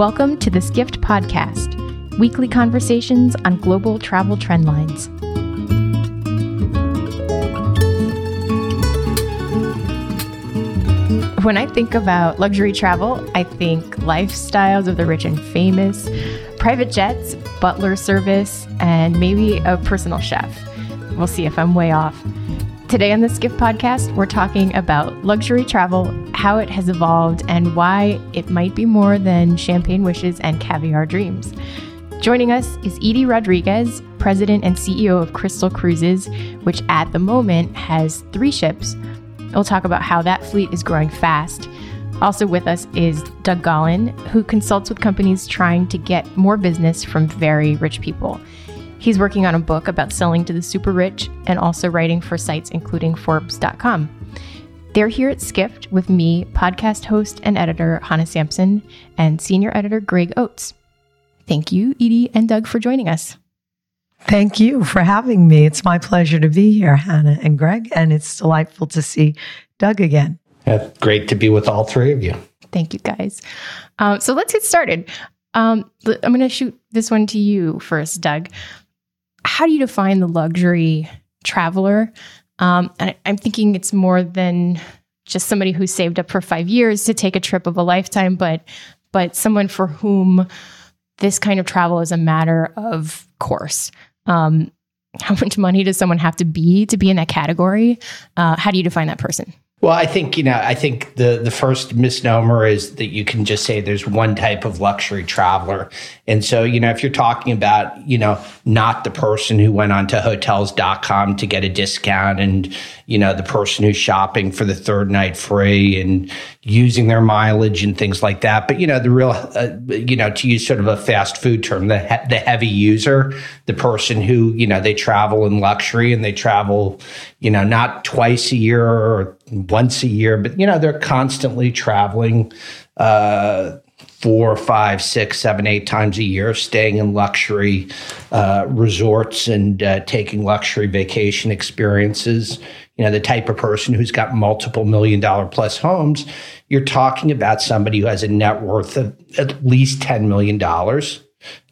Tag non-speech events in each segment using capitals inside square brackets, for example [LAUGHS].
Welcome to the Skift Podcast, weekly conversations on global travel trend lines. When I think about luxury travel, I think lifestyles of the rich and famous, private jets, butler service, and maybe a personal chef. We'll see if I'm way off. Today on the Skift podcast, we're talking about luxury travel, how it has evolved, and why it might be more than champagne wishes and caviar dreams. Joining us is Edie Rodriguez, President and CEO of Crystal Cruises, which at the moment has three ships. We'll talk about how that fleet is growing fast. Also with us is Doug Gollan, who consults with companies trying to get more business from very rich people. He's working on a book about selling to the super rich and also writing for sites including Forbes.com. They're here at Skift with me, podcast host and editor Hannah Sampson, and senior editor Greg Oates. Thank you, Edie and Doug, for joining us. Thank you for having me. It's my pleasure to be here, Hannah and Greg, and it's delightful to see Doug again. Yeah, great to be with all three of you. Thank you, guys. Um, so let's get started. Um, I'm going to shoot this one to you first, Doug how do you define the luxury traveler? Um, and I'm thinking it's more than just somebody who saved up for five years to take a trip of a lifetime, but but someone for whom this kind of travel is a matter of course. Um, how much money does someone have to be to be in that category? Uh, how do you define that person? Well, I think, you know, I think the, the first misnomer is that you can just say there's one type of luxury traveler. And so, you know, if you're talking about, you know, not the person who went onto hotels.com to get a discount and, you know, the person who's shopping for the third night free and using their mileage and things like that. But, you know, the real, uh, you know, to use sort of a fast food term, the, he- the heavy user, the person who, you know, they travel in luxury and they travel, you know, not twice a year or once a year, but you know they're constantly traveling uh, four, five, six, seven, eight times a year, staying in luxury uh, resorts and uh, taking luxury vacation experiences. You know, the type of person who's got multiple million dollar plus homes. You're talking about somebody who has a net worth of at least ten million dollars.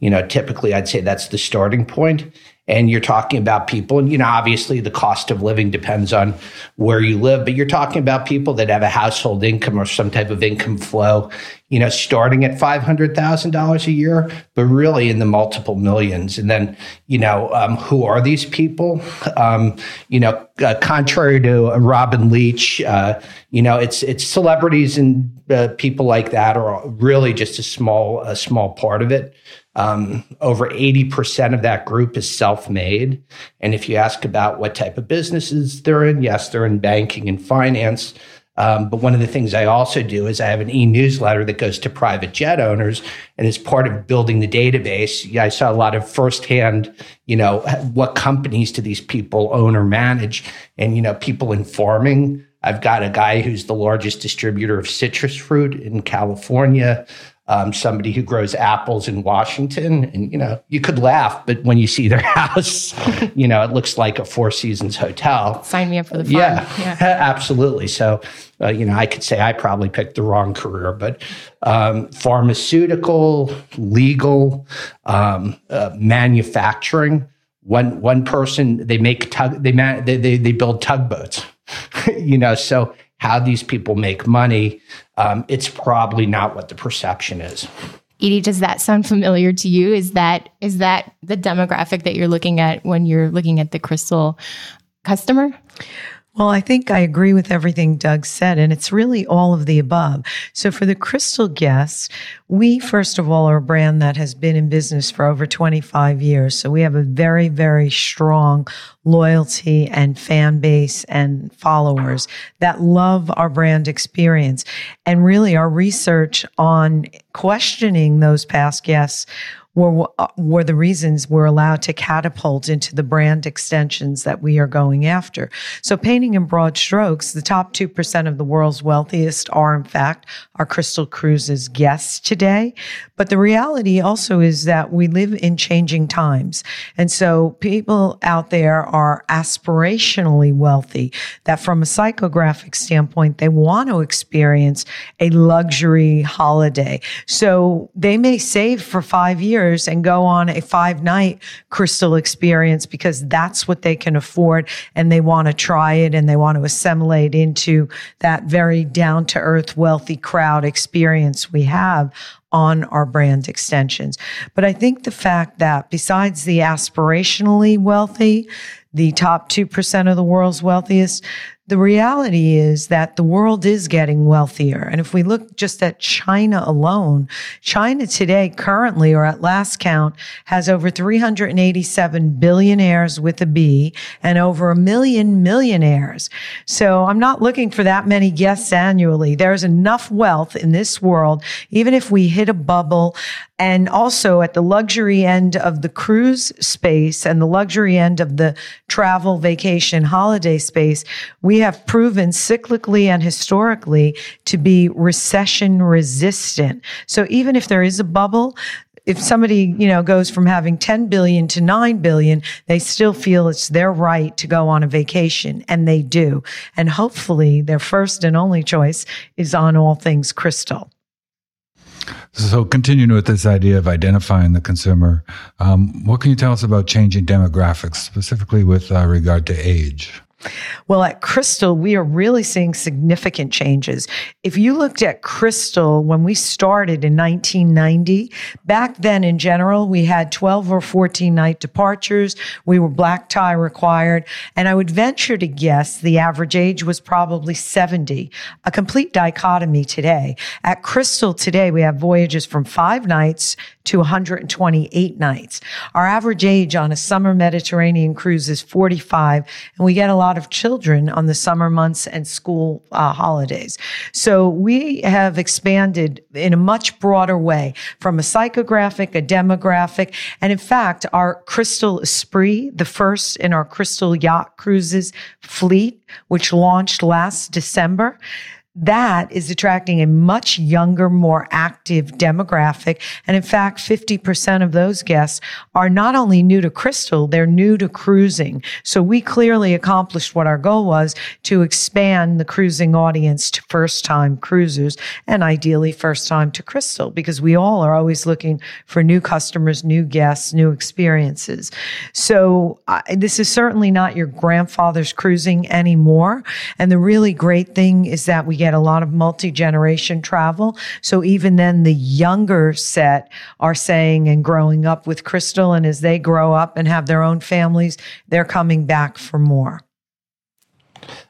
You know, typically I'd say that's the starting point and you're talking about people and you know obviously the cost of living depends on where you live but you're talking about people that have a household income or some type of income flow you know starting at $500000 a year but really in the multiple millions. And then you know um, who are these people? Um, you know uh, contrary to uh, robin leach uh, you know it's it's celebrities and uh, people like that are really just a small a small part of it um, over 80% of that group is self made. And if you ask about what type of businesses they're in, yes, they're in banking and finance. Um, but one of the things I also do is I have an e newsletter that goes to private jet owners. And as part of building the database, I saw a lot of firsthand, you know, what companies do these people own or manage? And, you know, people in farming. I've got a guy who's the largest distributor of citrus fruit in California um, somebody who grows apples in Washington. And, you know, you could laugh, but when you see their [LAUGHS] house, you know, it looks like a Four Seasons hotel. Sign me up for the fun. Yeah, yeah. [LAUGHS] absolutely. So, uh, you know, I could say I probably picked the wrong career, but um, pharmaceutical, legal, um, uh, manufacturing. One one person they make tug they man, they, they they build tugboats, [LAUGHS] you know. So how these people make money, um, it's probably not what the perception is. Edie, does that sound familiar to you? Is that is that the demographic that you're looking at when you're looking at the crystal customer? Well, I think I agree with everything Doug said, and it's really all of the above. So for the Crystal guests, we, first of all, are a brand that has been in business for over 25 years. So we have a very, very strong loyalty and fan base and followers that love our brand experience. And really our research on questioning those past guests were, uh, were the reasons we're allowed to catapult into the brand extensions that we are going after. So painting in broad strokes, the top 2% of the world's wealthiest are in fact our Crystal Cruises guests today. But the reality also is that we live in changing times. And so people out there are aspirationally wealthy that from a psychographic standpoint, they want to experience a luxury holiday. So they may save for five years and go on a five night crystal experience because that's what they can afford and they want to try it and they want to assimilate into that very down to earth, wealthy crowd experience we have on our brand extensions. But I think the fact that besides the aspirationally wealthy, the top 2% of the world's wealthiest, the reality is that the world is getting wealthier. And if we look just at China alone, China today currently, or at last count, has over 387 billionaires with a B and over a million millionaires. So I'm not looking for that many guests annually. There's enough wealth in this world, even if we hit a bubble and also at the luxury end of the cruise space and the luxury end of the travel, vacation, holiday space, we have proven cyclically and historically to be recession resistant. So even if there is a bubble, if somebody, you know, goes from having 10 billion to 9 billion, they still feel it's their right to go on a vacation and they do. And hopefully their first and only choice is on all things crystal. So, continuing with this idea of identifying the consumer, um, what can you tell us about changing demographics, specifically with uh, regard to age? Well, at Crystal, we are really seeing significant changes. If you looked at Crystal when we started in 1990, back then in general, we had 12 or 14 night departures. We were black tie required. And I would venture to guess the average age was probably 70, a complete dichotomy today. At Crystal today, we have voyages from five nights to 128 nights. Our average age on a summer Mediterranean cruise is 45, and we get a lot of children on the summer months and school uh, holidays. So we have expanded in a much broader way from a psychographic, a demographic, and in fact, our Crystal Esprit, the first in our Crystal Yacht Cruises fleet, which launched last December, that is attracting a much younger, more active demographic. And in fact, 50% of those guests are not only new to Crystal, they're new to cruising. So we clearly accomplished what our goal was to expand the cruising audience to first time cruisers and ideally first time to Crystal because we all are always looking for new customers, new guests, new experiences. So uh, this is certainly not your grandfather's cruising anymore. And the really great thing is that we get get a lot of multi generation travel. So even then, the younger set are saying and growing up with Crystal. And as they grow up and have their own families, they're coming back for more.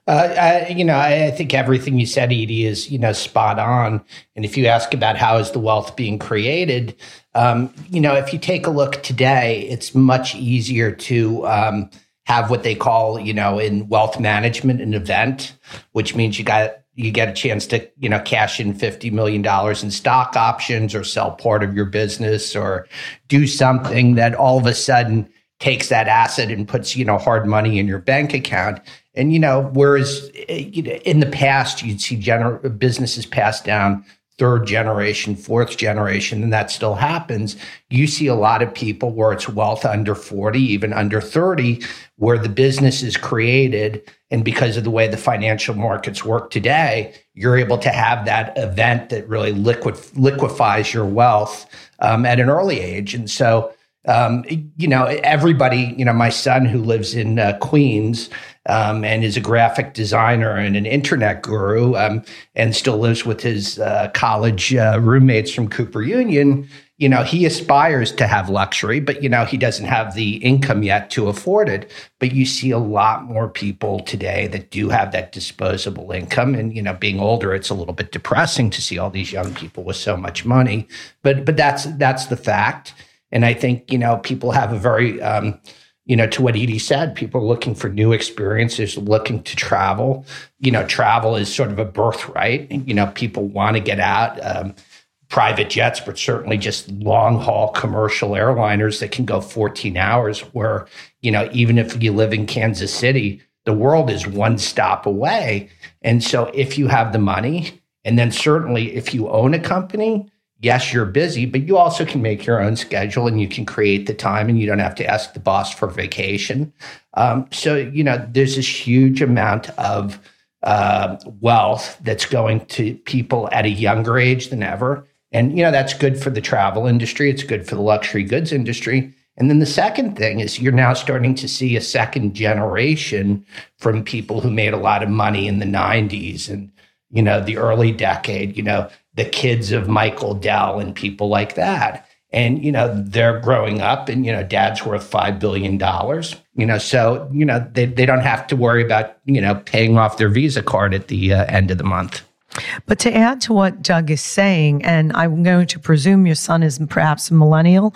Uh, I, you know, I, I, think everything you said, Edie, is you know spot on. And if you ask about how is the wealth being created, um, you know, if you take a look today, it's much easier to um, have what they call, you know, in wealth management, an event, which means you got you get a chance to you know cash in 50 million dollars in stock options or sell part of your business or do something that all of a sudden takes that asset and puts you know hard money in your bank account. And you know whereas eh, you know, in the past you'd see general businesses pass down third generation, fourth generation, and that still happens. You see a lot of people where it's wealth under 40, even under 30, where the business is created. And because of the way the financial markets work today, you're able to have that event that really liquid, liquefies your wealth um, at an early age. And so, um, you know, everybody, you know, my son who lives in uh, Queens, um, and is a graphic designer and an internet guru um, and still lives with his uh, college uh, roommates from Cooper Union. You know, he aspires to have luxury, but, you know, he doesn't have the income yet to afford it. But you see a lot more people today that do have that disposable income. And, you know, being older, it's a little bit depressing to see all these young people with so much money. But, but that's, that's the fact. And I think, you know, people have a very, um, you know, to what Edie said, people are looking for new experiences, looking to travel. You know, travel is sort of a birthright. You know, people want to get out. Um, private jets, but certainly just long haul commercial airliners that can go 14 hours. Where, you know, even if you live in Kansas City, the world is one stop away. And so if you have the money, and then certainly if you own a company, yes, you're busy, but you also can make your own schedule and you can create the time and you don't have to ask the boss for vacation. Um, so, you know, there's this huge amount of uh, wealth that's going to people at a younger age than ever. And, you know, that's good for the travel industry. It's good for the luxury goods industry. And then the second thing is you're now starting to see a second generation from people who made a lot of money in the 90s and, you know, the early decade, you know, the kids of Michael Dell and people like that. And, you know, they're growing up and, you know, dad's worth $5 billion, you know, so, you know, they, they don't have to worry about, you know, paying off their Visa card at the uh, end of the month. But to add to what Doug is saying, and I'm going to presume your son is perhaps a millennial,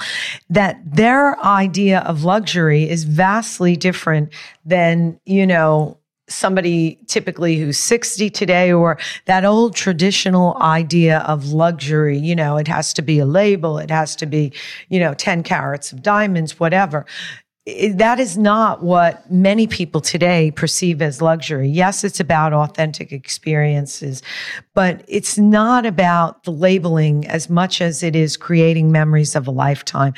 that their idea of luxury is vastly different than, you know, somebody typically who's 60 today or that old traditional idea of luxury you know it has to be a label it has to be you know 10 carats of diamonds whatever that is not what many people today perceive as luxury. Yes, it's about authentic experiences, but it's not about the labeling as much as it is creating memories of a lifetime.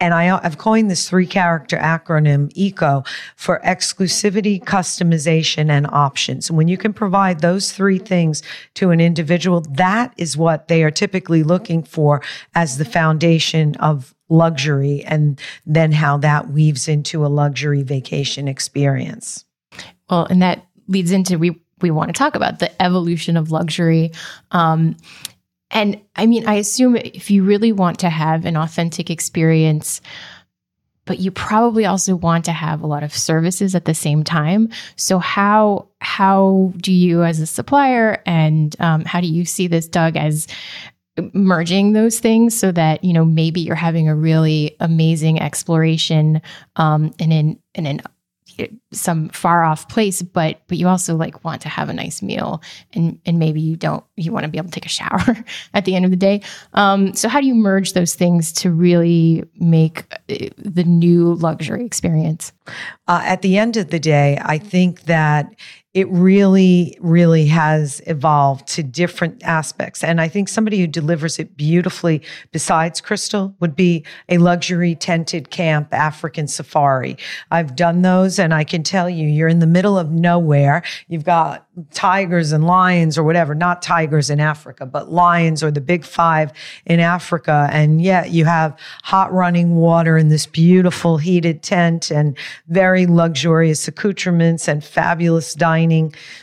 And I, have coined this three character acronym ECO for exclusivity, customization, and options. And when you can provide those three things to an individual, that is what they are typically looking for as the foundation of luxury and then how that weaves into a luxury vacation experience. Well, and that leads into we we want to talk about the evolution of luxury. Um, and I mean, I assume if you really want to have an authentic experience, but you probably also want to have a lot of services at the same time. So how how do you, as a supplier, and um, how do you see this, Doug, as merging those things so that you know maybe you're having a really amazing exploration um, in an in some far off place but but you also like want to have a nice meal and and maybe you don't you want to be able to take a shower [LAUGHS] at the end of the day. Um, so how do you merge those things to really make uh, the new luxury experience? Uh, at the end of the day i think that it really, really has evolved to different aspects. And I think somebody who delivers it beautifully, besides Crystal, would be a luxury tented camp African safari. I've done those, and I can tell you, you're in the middle of nowhere. You've got tigers and lions or whatever, not tigers in Africa, but lions or the big five in Africa. And yet you have hot running water in this beautiful heated tent and very luxurious accoutrements and fabulous dining,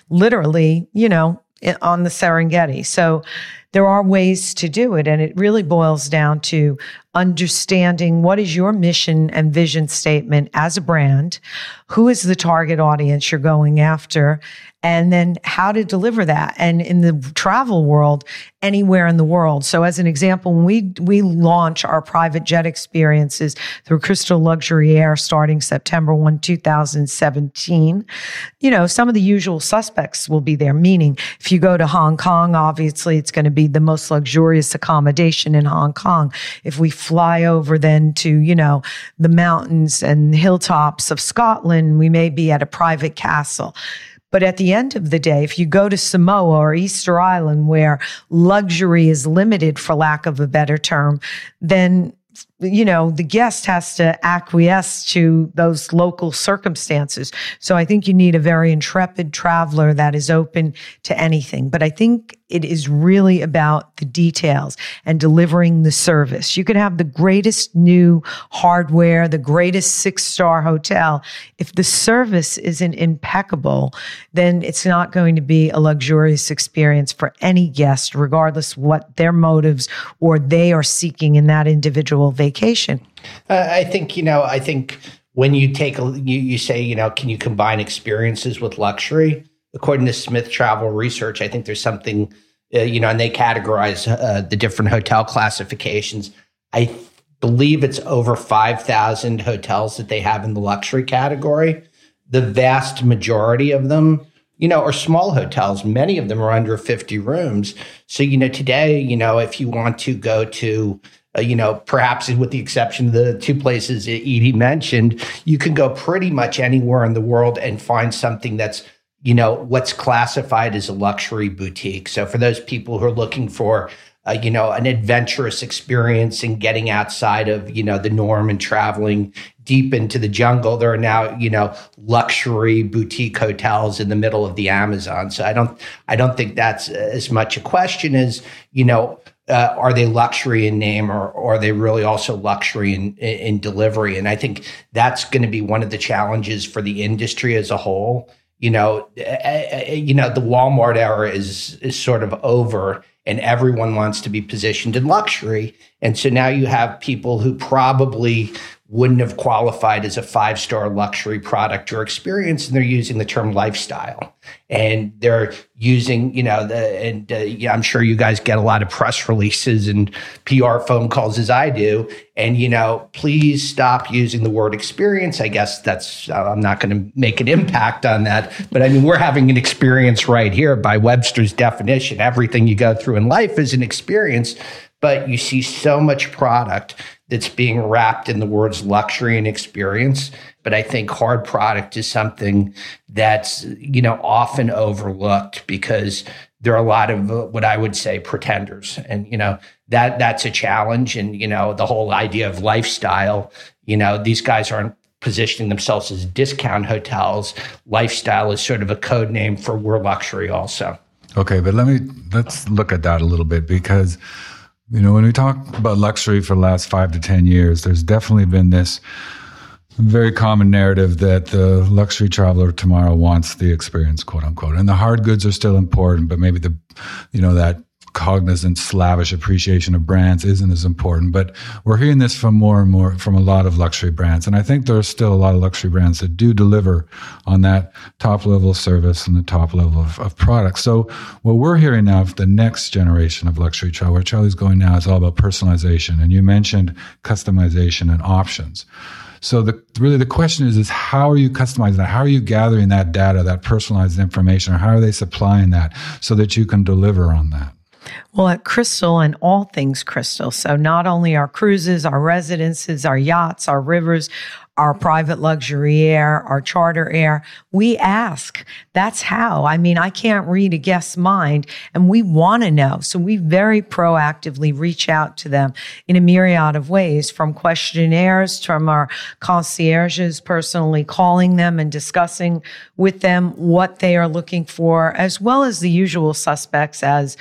literally, you know, on the Serengeti. So there are ways to do it. And it really boils down to understanding what is your mission and vision statement as a brand, who is the target audience you're going after, and then how to deliver that. And in the travel world, anywhere in the world. So as an example, when we we launch our private jet experiences through Crystal Luxury Air starting September 1, 2017, you know, some of the usual suspects will be there. Meaning if you go to Hong Kong, obviously it's going to be the most luxurious accommodation in Hong Kong. If we fly over then to, you know, the mountains and hilltops of Scotland, we may be at a private castle. But at the end of the day, if you go to Samoa or Easter Island where luxury is limited, for lack of a better term, then you know, the guest has to acquiesce to those local circumstances. So I think you need a very intrepid traveler that is open to anything. But I think it is really about the details and delivering the service. You can have the greatest new hardware, the greatest six star hotel. If the service isn't impeccable, then it's not going to be a luxurious experience for any guest, regardless what their motives or they are seeking in that individual vacation vacation? Uh, I think, you know, I think when you take a, you, you say, you know, can you combine experiences with luxury? According to Smith Travel Research, I think there's something, uh, you know, and they categorize uh, the different hotel classifications. I th- believe it's over 5,000 hotels that they have in the luxury category. The vast majority of them you know, are small hotels. Many of them are under 50 rooms. So, you know, today, you know, if you want to go to, uh, you know, perhaps with the exception of the two places Edie mentioned, you can go pretty much anywhere in the world and find something that's, you know, what's classified as a luxury boutique. So for those people who are looking for, uh, you know, an adventurous experience and getting outside of, you know, the norm and traveling deep into the jungle. There are now, you know, luxury boutique hotels in the middle of the Amazon. So I don't, I don't think that's as much a question as, you know, uh, are they luxury in name or, or are they really also luxury in, in delivery? And I think that's going to be one of the challenges for the industry as a whole. You know, you know, the Walmart era is is sort of over and everyone wants to be positioned in luxury. And so now you have people who probably wouldn't have qualified as a five star luxury product or experience, and they're using the term lifestyle. And they're using, you know, the, and uh, yeah, I'm sure you guys get a lot of press releases and PR phone calls as I do. And, you know, please stop using the word experience. I guess that's, uh, I'm not going to make an impact on that. But I mean, we're having an experience right here by Webster's definition. Everything you go through in life is an experience but you see so much product that's being wrapped in the words luxury and experience. But I think hard product is something that's, you know, often overlooked because there are a lot of uh, what I would say pretenders. And, you know, that that's a challenge. And, you know, the whole idea of lifestyle, you know, these guys aren't positioning themselves as discount hotels. Lifestyle is sort of a code name for we're luxury also. Okay, but let me let's look at that a little bit because you know, when we talk about luxury for the last five to 10 years, there's definitely been this very common narrative that the luxury traveler tomorrow wants the experience, quote unquote. And the hard goods are still important, but maybe the, you know, that cognizant slavish appreciation of brands isn't as important. But we're hearing this from more and more from a lot of luxury brands. And I think there are still a lot of luxury brands that do deliver on that top level of service and the top level of, of product. So what we're hearing now of the next generation of luxury travel, where Charlie's going now, is all about personalization. And you mentioned customization and options. So the really the question is is how are you customizing that? How are you gathering that data, that personalized information, or how are they supplying that so that you can deliver on that? Well, at Crystal and all things Crystal. So not only our cruises, our residences, our yachts, our rivers, our private luxury air, our charter air. We ask. That's how. I mean, I can't read a guest's mind and we want to know. So we very proactively reach out to them in a myriad of ways from questionnaires, from our concierges personally calling them and discussing with them what they are looking for, as well as the usual suspects as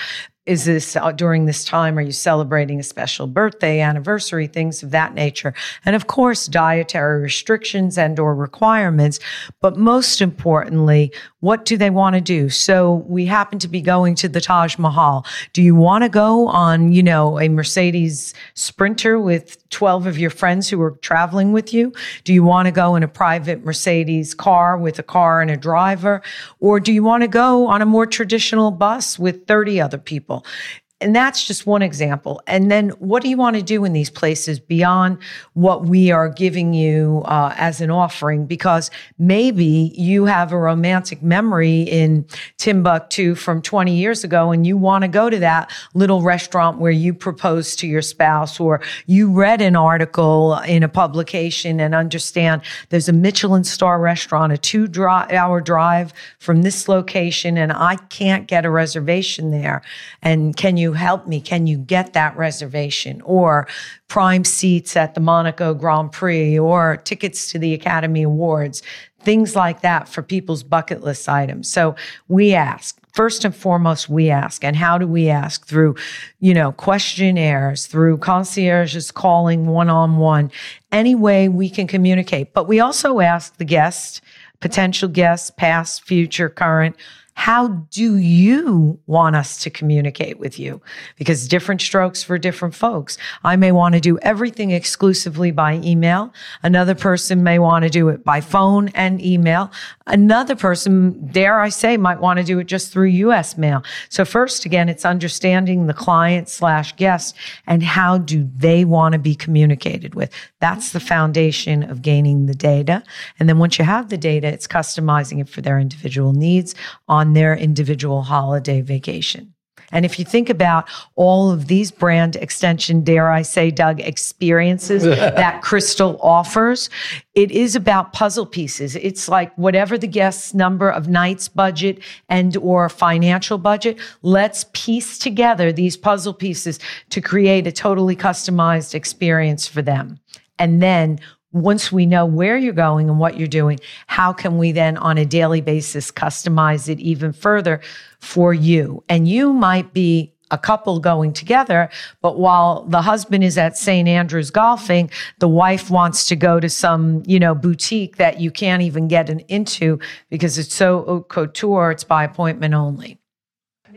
is this uh, during this time? Are you celebrating a special birthday, anniversary, things of that nature? And of course, dietary restrictions and or requirements. But most importantly, what do they want to do? So we happen to be going to the Taj Mahal. Do you want to go on, you know, a Mercedes Sprinter with 12 of your friends who are traveling with you? Do you want to go in a private Mercedes car with a car and a driver? Or do you want to go on a more traditional bus with 30 other people? And that's just one example. And then what do you want to do in these places beyond what we are giving you uh, as an offering? Because maybe you have a romantic memory in Timbuktu from 20 years ago and you want to go to that little restaurant where you proposed to your spouse or you read an article in a publication and understand there's a Michelin star restaurant, a two hour drive from this location and I can't get a reservation there. And can you help me? Can you get that reservation? Or prime seats at the Monaco Grand Prix or tickets to the Academy Awards, things like that for people's bucket list items. So we ask. First and foremost, we ask. And how do we ask? Through, you know, questionnaires, through concierges calling one on one, any way we can communicate. But we also ask the guests, potential guests, past, future, current, How do you want us to communicate with you? Because different strokes for different folks. I may want to do everything exclusively by email. Another person may want to do it by phone and email. Another person, dare I say, might want to do it just through US mail. So first, again, it's understanding the client slash guest and how do they want to be communicated with. That's the foundation of gaining the data. And then once you have the data, it's customizing it for their individual needs on their individual holiday vacation. And if you think about all of these brand extension, dare I say, Doug, experiences [LAUGHS] that Crystal offers, it is about puzzle pieces. It's like whatever the guest's number of nights budget and or financial budget, let's piece together these puzzle pieces to create a totally customized experience for them. And then once we know where you're going and what you're doing, how can we then on a daily basis customize it even further for you? And you might be a couple going together, but while the husband is at St. Andrews golfing, the wife wants to go to some, you know, boutique that you can't even get an, into because it's so haute couture, it's by appointment only.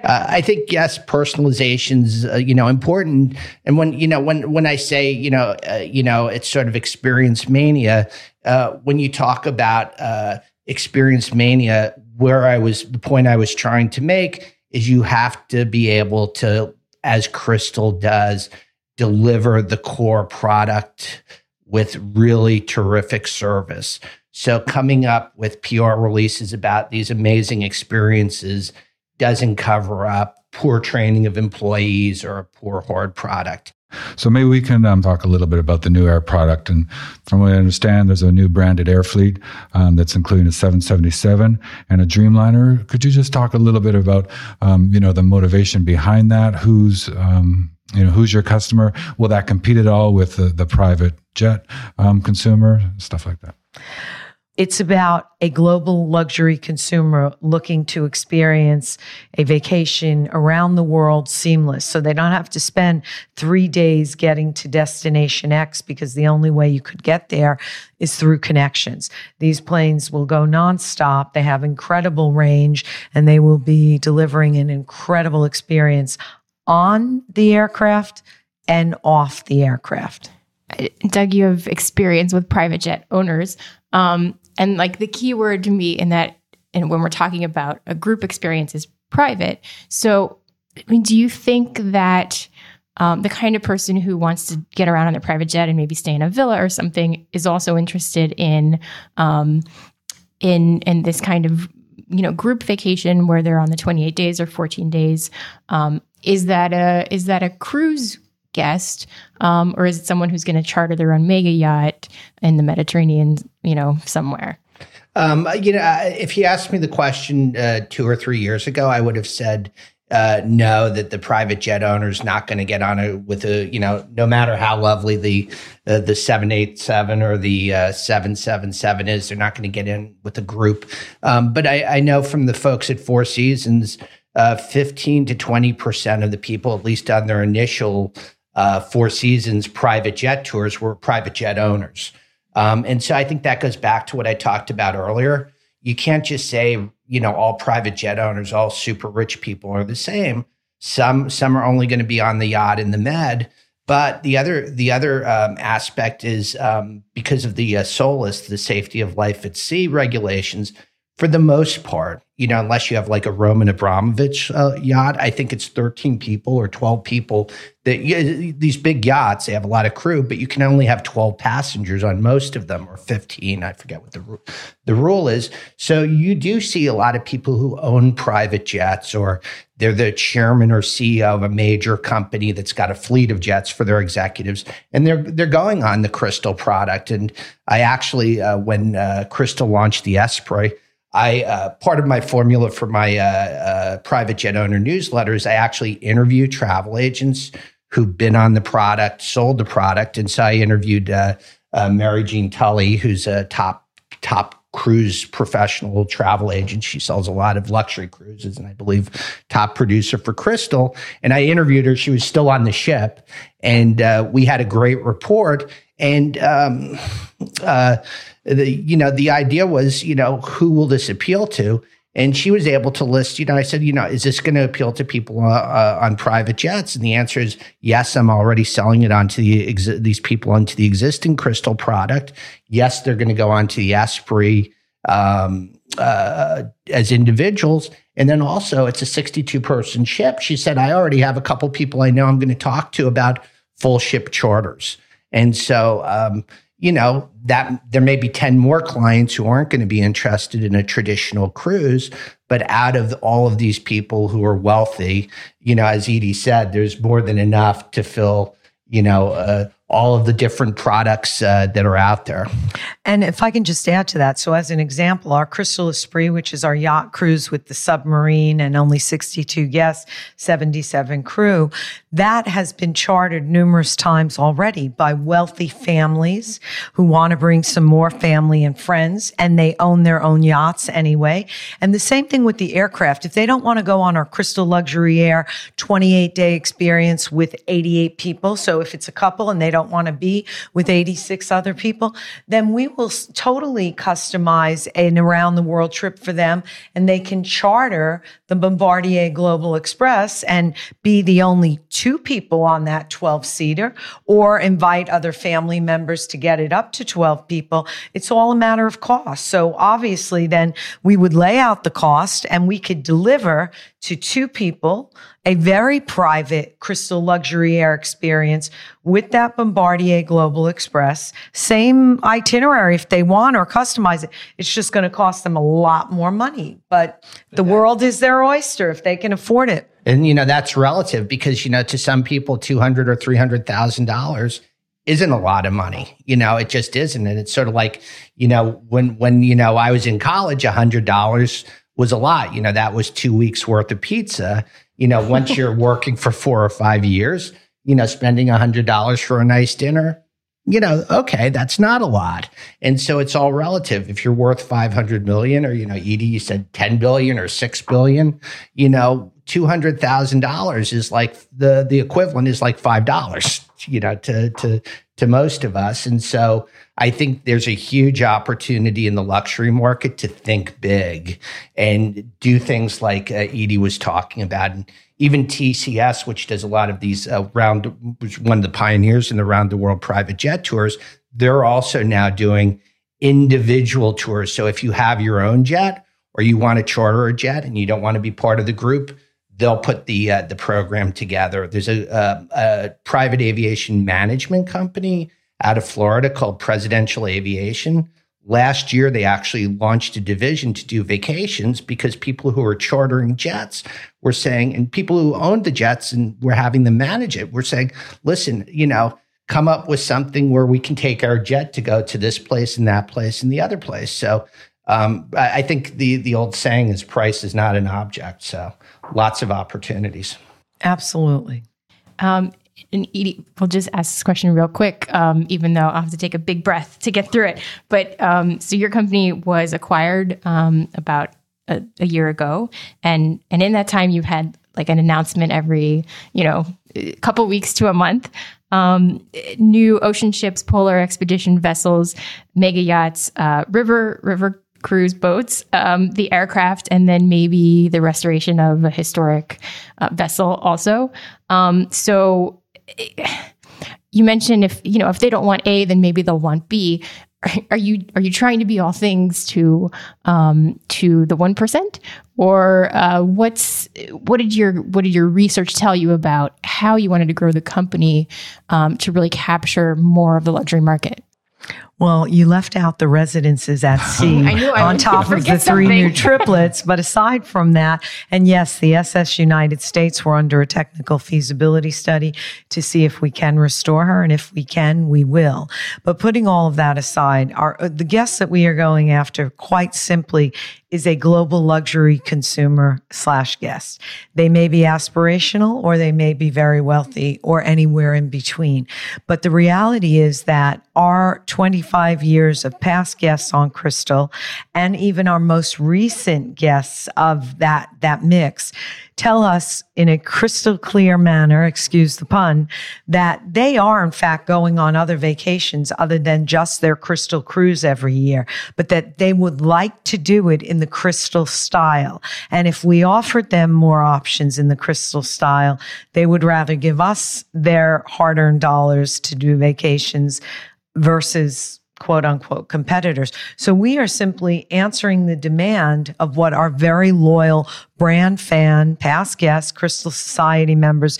Uh, I think yes, personalization's uh, you know important, and when you know when when I say you know uh, you know it's sort of experience mania. Uh, when you talk about uh, experience mania, where I was the point I was trying to make is you have to be able to, as Crystal does, deliver the core product with really terrific service. So coming up with PR releases about these amazing experiences doesn't cover up poor training of employees or a poor hard product. So maybe we can um, talk a little bit about the new air product. And from what I understand, there's a new branded air fleet um, that's including a 777 and a Dreamliner. Could you just talk a little bit about, um, you know, the motivation behind that? Who's, um, you know, who's your customer? Will that compete at all with the, the private jet um, consumer? Stuff like that. It's about a global luxury consumer looking to experience a vacation around the world seamless. So they don't have to spend three days getting to destination X because the only way you could get there is through connections. These planes will go nonstop. They have incredible range and they will be delivering an incredible experience on the aircraft and off the aircraft. Doug, you have experience with private jet owners. Um, and like the key word to me in that, and when we're talking about a group experience is private. So, I mean, do you think that um, the kind of person who wants to get around on their private jet and maybe stay in a villa or something is also interested in, um, in, in this kind of you know group vacation where they're on the 28 days or 14 days um, is that a is that a cruise guest um, or is it someone who's going to charter their own mega yacht in the mediterranean you know, somewhere? Um, you know, if you asked me the question uh, two or three years ago, I would have said uh, no. That the private jet owner is not going to get on a with a you know, no matter how lovely the uh, the seven eight seven or the uh, seven seven seven is, they're not going to get in with a group. Um, but I, I, know from the folks at Four Seasons, uh, fifteen to twenty percent of the people, at least on their initial uh, Four Seasons private jet tours, were private jet owners. Um, and so I think that goes back to what I talked about earlier. You can't just say, you know, all private jet owners, all super rich people are the same. Some some are only going to be on the yacht in the med. But the other the other um, aspect is um, because of the uh, the safety of life at sea regulations. For the most part, you know, unless you have like a Roman Abramovich uh, yacht, I think it's 13 people or 12 people. That you, these big yachts, they have a lot of crew, but you can only have 12 passengers on most of them, or 15. I forget what the the rule is. So you do see a lot of people who own private jets, or they're the chairman or CEO of a major company that's got a fleet of jets for their executives, and they're they're going on the Crystal product. And I actually, uh, when uh, Crystal launched the Esprit I uh, part of my formula for my uh, uh, private jet owner newsletters, I actually interview travel agents who've been on the product, sold the product, and so I interviewed uh, uh, Mary Jean Tully, who's a top top cruise professional travel agent. She sells a lot of luxury cruises, and I believe top producer for Crystal. And I interviewed her; she was still on the ship, and uh, we had a great report. And um, the you know the idea was you know who will this appeal to And she was able to list, you know, I said, you know, is this going to appeal to people uh, uh, on private jets? And the answer is yes, I'm already selling it onto the exi- these people onto the existing Crystal product. Yes, they're going to go onto the Esprit um, uh, as individuals. And then also, it's a 62 person ship. She said, I already have a couple people I know I'm going to talk to about full ship charters. And so, um, you know, that there may be 10 more clients who aren't going to be interested in a traditional cruise. But out of all of these people who are wealthy, you know, as Edie said, there's more than enough to fill, you know, uh, all of the different products uh, that are out there. And if I can just add to that, so as an example, our Crystal Esprit, which is our yacht cruise with the submarine and only 62 guests, 77 crew, that has been chartered numerous times already by wealthy families who want to bring some more family and friends, and they own their own yachts anyway. And the same thing with the aircraft. If they don't want to go on our Crystal Luxury Air 28 day experience with 88 people, so if it's a couple and they don't want to be with 86 other people, then we will totally customize an around the world trip for them and they can charter the Bombardier Global Express and be the only two people on that 12 seater or invite other family members to get it up to 12 people. It's all a matter of cost. So obviously then we would lay out the cost and we could deliver to two people a very private Crystal Luxury Air experience with that Bombardier Global Express. Same itinerary if they want or customize it. It's just going to cost them a lot more money. But the world is their oyster if they can afford it. And you know that's relative because you know to some people, two hundred or three hundred thousand dollars isn't a lot of money. You know, it just isn't. And it's sort of like you know when when you know I was in college, a hundred dollars was a lot. You know, that was two weeks worth of pizza you know, once you're [LAUGHS] working for four or five years, you know, spending a hundred dollars for a nice dinner, you know, okay, that's not a lot. And so it's all relative. If you're worth 500 million or, you know, Edie, you said 10 billion or 6 billion, you know, $200,000 is like the, the equivalent is like $5, you know, to, to, to most of us. And so I think there's a huge opportunity in the luxury market to think big and do things like uh, Edie was talking about. And even TCS, which does a lot of these uh, round, was one of the pioneers in the round the world private jet tours, they're also now doing individual tours. So if you have your own jet or you want to charter a jet and you don't want to be part of the group, they'll put the uh, the program together. There's a, a, a, private aviation management company out of Florida called Presidential Aviation. Last year, they actually launched a division to do vacations because people who are chartering jets were saying, and people who owned the jets and were having them manage it were saying, listen, you know, come up with something where we can take our jet to go to this place and that place and the other place. So um, I, I think the the old saying is price is not an object. So lots of opportunities. Absolutely. Um, and Edie, we'll just ask this question real quick, um, even though I'll have to take a big breath to get through it. But um, so your company was acquired um, about a, a, year ago, and and in that time you've had like an announcement every you know couple weeks to a month. Um, new ocean ships, polar expedition vessels, mega yachts, uh, river river cruise boats, um, the aircraft, and then maybe the restoration of a historic uh, vessel also. Um, so you mentioned if you know if they don't want A, then maybe they'll want B. [LAUGHS] Are, you are you trying to be all things to um, to the one percent, or uh, what's what did your what did your research tell you about how you wanted to grow the company um, to really capture more of the luxury market? Well, you left out the residences at [LAUGHS] sea on top of the three new [LAUGHS] triplets. But aside from that, and yes, the SS United States were under a technical feasibility study to see if we can restore her. And if we can, we will. But putting all of that aside, our, uh, the guests that we are going after quite simply is a global luxury consumer slash guest. They may be aspirational or they may be very wealthy or anywhere in between. But the reality is that our 24 25 years of past guests on Crystal and even our most recent guests of that, that mix tell us in a crystal clear manner, excuse the pun, that they are in fact going on other vacations other than just their crystal cruise every year, but that they would like to do it in the crystal style. And if we offered them more options in the crystal style, they would rather give us their hard earned dollars to do vacations versus quote unquote competitors. So we are simply answering the demand of what our very loyal brand fan, past guests, Crystal Society members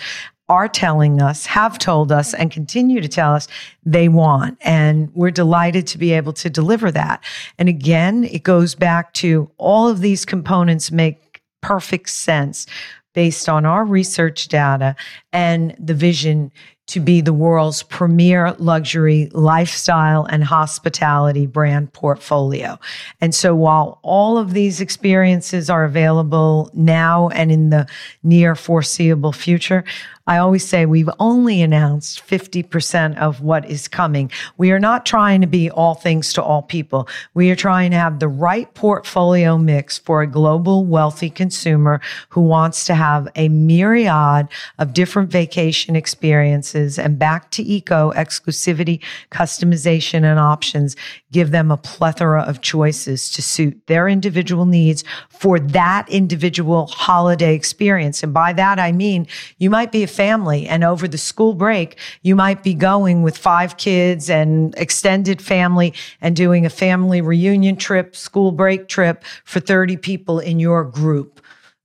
are telling us, have told us, and continue to tell us they want. And we're delighted to be able to deliver that. And again, it goes back to all of these components make perfect sense based on our research data and the vision to be the world's premier luxury lifestyle and hospitality brand portfolio. And so while all of these experiences are available now and in the near foreseeable future, I always say we've only announced 50% of what is coming. We are not trying to be all things to all people. We are trying to have the right portfolio mix for a global wealthy consumer who wants to have a myriad of different vacation experiences and back to eco exclusivity, customization and options give them a plethora of choices to suit their individual needs for that individual holiday experience. And by that, I mean, you might be a family and over the school break, you might be going with five kids and extended family and doing a family reunion trip, school break trip for 30 people in your group.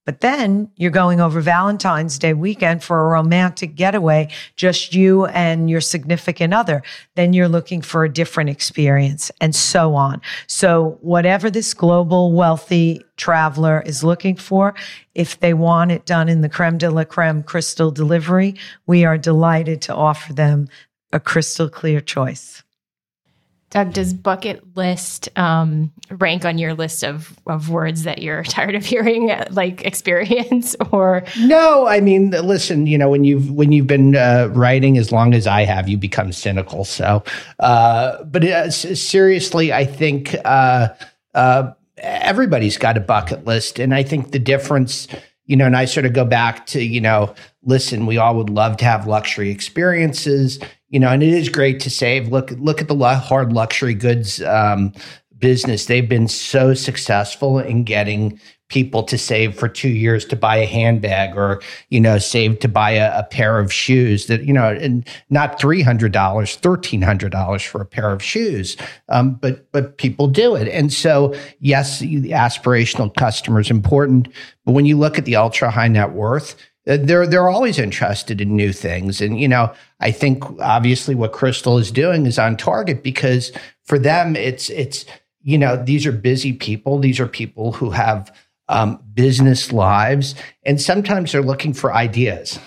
But then you're going over Valentine's Day weekend for a romantic getaway, just you and your significant other. Then you're looking for a different experience and so on. So whatever this global wealthy traveler is looking for, if they want it done in the creme de la creme crystal delivery, we are delighted to offer them a crystal clear choice. Doug, does bucket list um, rank on your list of, of words that you're [LAUGHS] tired of hearing, like experience [LAUGHS] or? No, I mean, listen, you know, when you've when you've been uh, writing as long as I have, you become cynical. So, uh, but uh, seriously, I think uh, uh, everybody's got a bucket list, and I think the difference, you know, and I sort of go back to, you know, listen, we all would love to have luxury experiences you know, and it is great to save. Look, look at the hard luxury goods um, business. They've been so successful in getting people to save for two years to buy a handbag or you know save to buy a, a pair of shoes that you know and not $300 $1300 for a pair of shoes um, but but people do it and so yes the aspirational customer is important but when you look at the ultra high net worth they're they're always interested in new things. And you know i think obviously what crystal is doing is on target because for them it's it's you know these are busy people. These are people who have um, business lives and sometimes they're looking for ideas.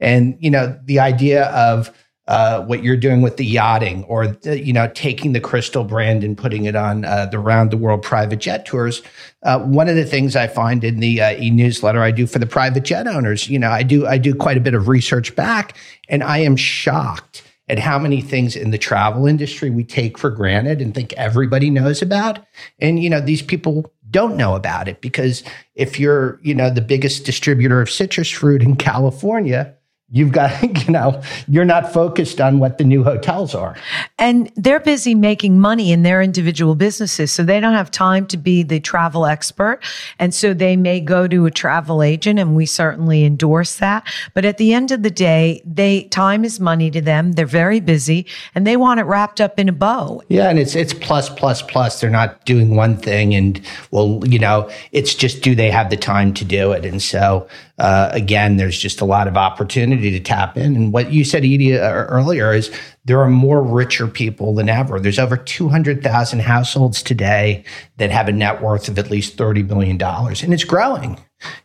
And you know the idea of uh, what you're doing with the yachting or the, you know taking the crystal brand and putting it on uh, the round the world private jet tours. Uh, one of the things i find in the uh, e-newsletter i do for the private jet owners you know i do i do quite a bit of research back and i am shocked at how many things in the travel industry we take for granted and think everybody knows about. And you know these people don't know about it because if you're you know the biggest distributor of citrus fruit in california You've got, [LAUGHS] you know, you're not focused on what the new hotels are. And they're busy making money in their individual businesses. So they don't have time to be the travel expert. And so they may go to a travel agent and we certainly endorse that. But at the end of the day, they, time is money to them. They're very busy and they want it wrapped up in a bow. Yeah. And it's, it's plus, plus, plus. They're not doing one thing and well, you know, it's just, do they have the time to do it? And so, uh, again, there's just a lot of opportunity to tap in. And what you said, Edie, uh, earlier is there are more richer people than ever. There's over 200,000 households today that have a net worth of at least $30 billion, and it's growing.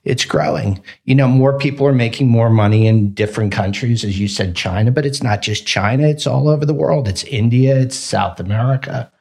It's growing. You know, more people are making more money in different countries, as you said, China, but it's not just China, it's all over the world. It's India, it's South America.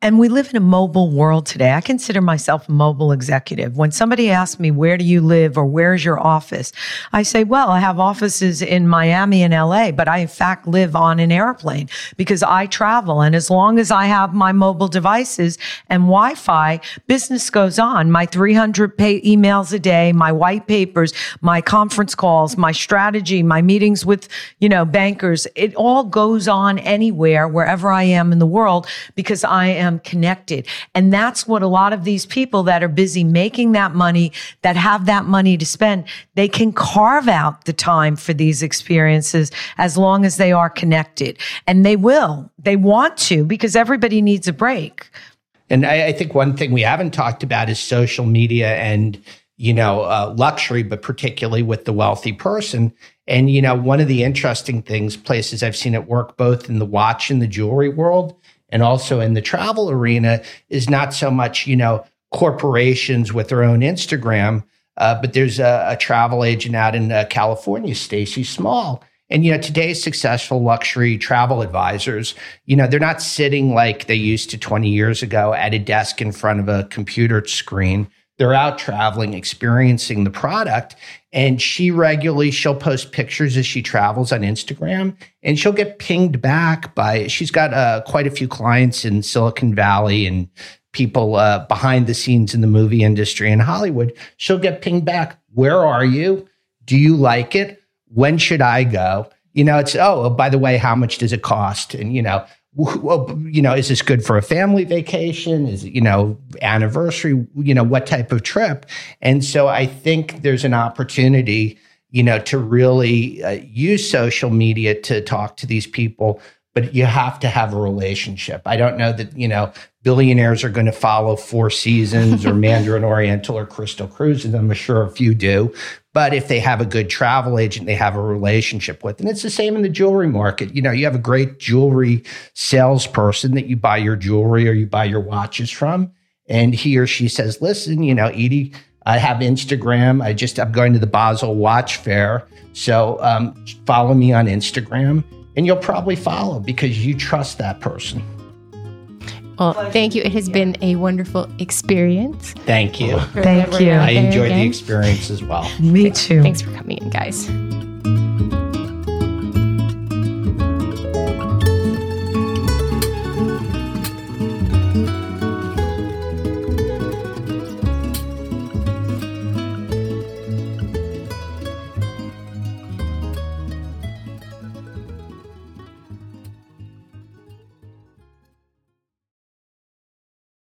And we live in a mobile world today. I consider myself a mobile executive. When somebody asks me, where do you live or where's your office? I say, well, I have offices in Miami and LA, but I in fact live on an airplane because I travel. And as long as I have my mobile devices and Wi-Fi, business goes on. My 300 pay emails a day, my white papers, my conference calls, my strategy, my meetings with, you know, bankers. It all goes on anywhere, wherever I am in the world because I am am connected. And that's what a lot of these people that are busy making that money, that have that money to spend, they can carve out the time for these experiences as long as they are connected. And they will. They want to because everybody needs a break. And I, I think one thing we haven't talked about is social media and you know, uh, luxury, but particularly with the wealthy person. And, you know, one of the interesting things, places I've seen it work both in the watch and the jewelry world, and also in the travel arena is not so much, you know, corporations with their own Instagram, uh, but there's a, a, travel agent out in uh, California, Stacy Small. And, you know, today's successful luxury travel advisors, you know, they're not sitting like they used to 20 years ago at a desk in front of a computer screen. They're out traveling, experiencing the product. And she regularly, she'll post pictures as she travels on Instagram and she'll get pinged back by, she's got uh, quite a few clients in Silicon Valley and people uh, behind the scenes in the movie industry in Hollywood. She'll get pinged back. Where are you? Do you like it? When should I go? You know, it's, oh, by the way, how much does it cost? And, you know, you know, is this good for a family vacation? Is it, you know, anniversary? You know, what type of trip? And so I think there's an opportunity, you know, to really uh, use social media to talk to these people, but you have to have a relationship. I don't know that, you know, billionaires are going to follow Four Seasons or [LAUGHS] Mandarin Oriental or Crystal Cruises. I'm sure a few do. But if they have a good travel agent, they have a relationship with. And it's the same in the jewelry market. You know, you have a great jewelry salesperson that you buy your jewelry or you buy your watches from. And he or she says, listen, you know, Edie, I have Instagram. I just, I'm going to the Basel Watch Fair. So um, follow me on Instagram and you'll probably follow because you trust that person. Well, thank you. It has been a wonderful experience. Thank you. Thank you. I enjoyed the experience as well. Me too. Thanks for coming in, guys.